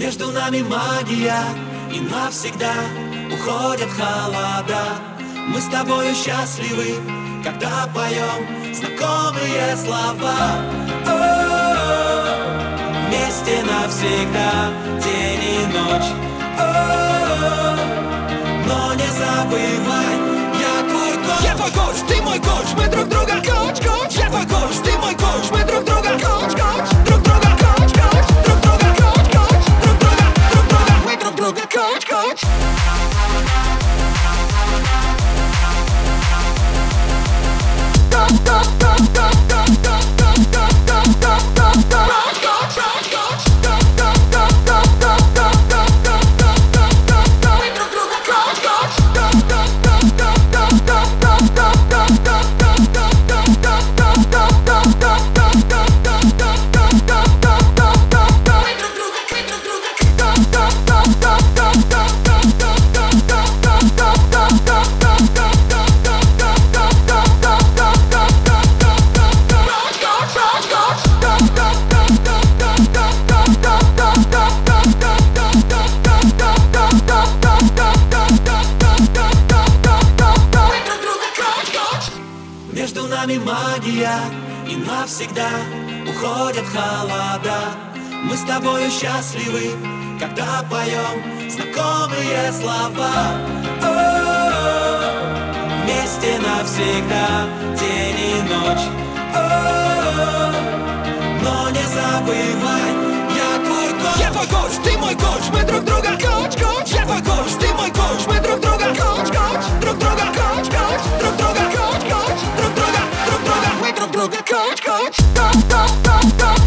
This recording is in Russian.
Между нами магия и навсегда уходят холода. Мы с тобою счастливы, когда поем знакомые слова. О-о-о, Вместе навсегда, день и ночь. Но не забывай, я твой коуч, ты мой коуч, Между нами магия и навсегда уходят холода. Мы с тобою счастливы, когда поем знакомые слова. О-о-о, Вместе навсегда, день и ночь. О-о-о, Но не забывай, я твой коуч. Я твой коуч, ты мой коуч, мы друг друга коуч, коуч go, go, go, go, go.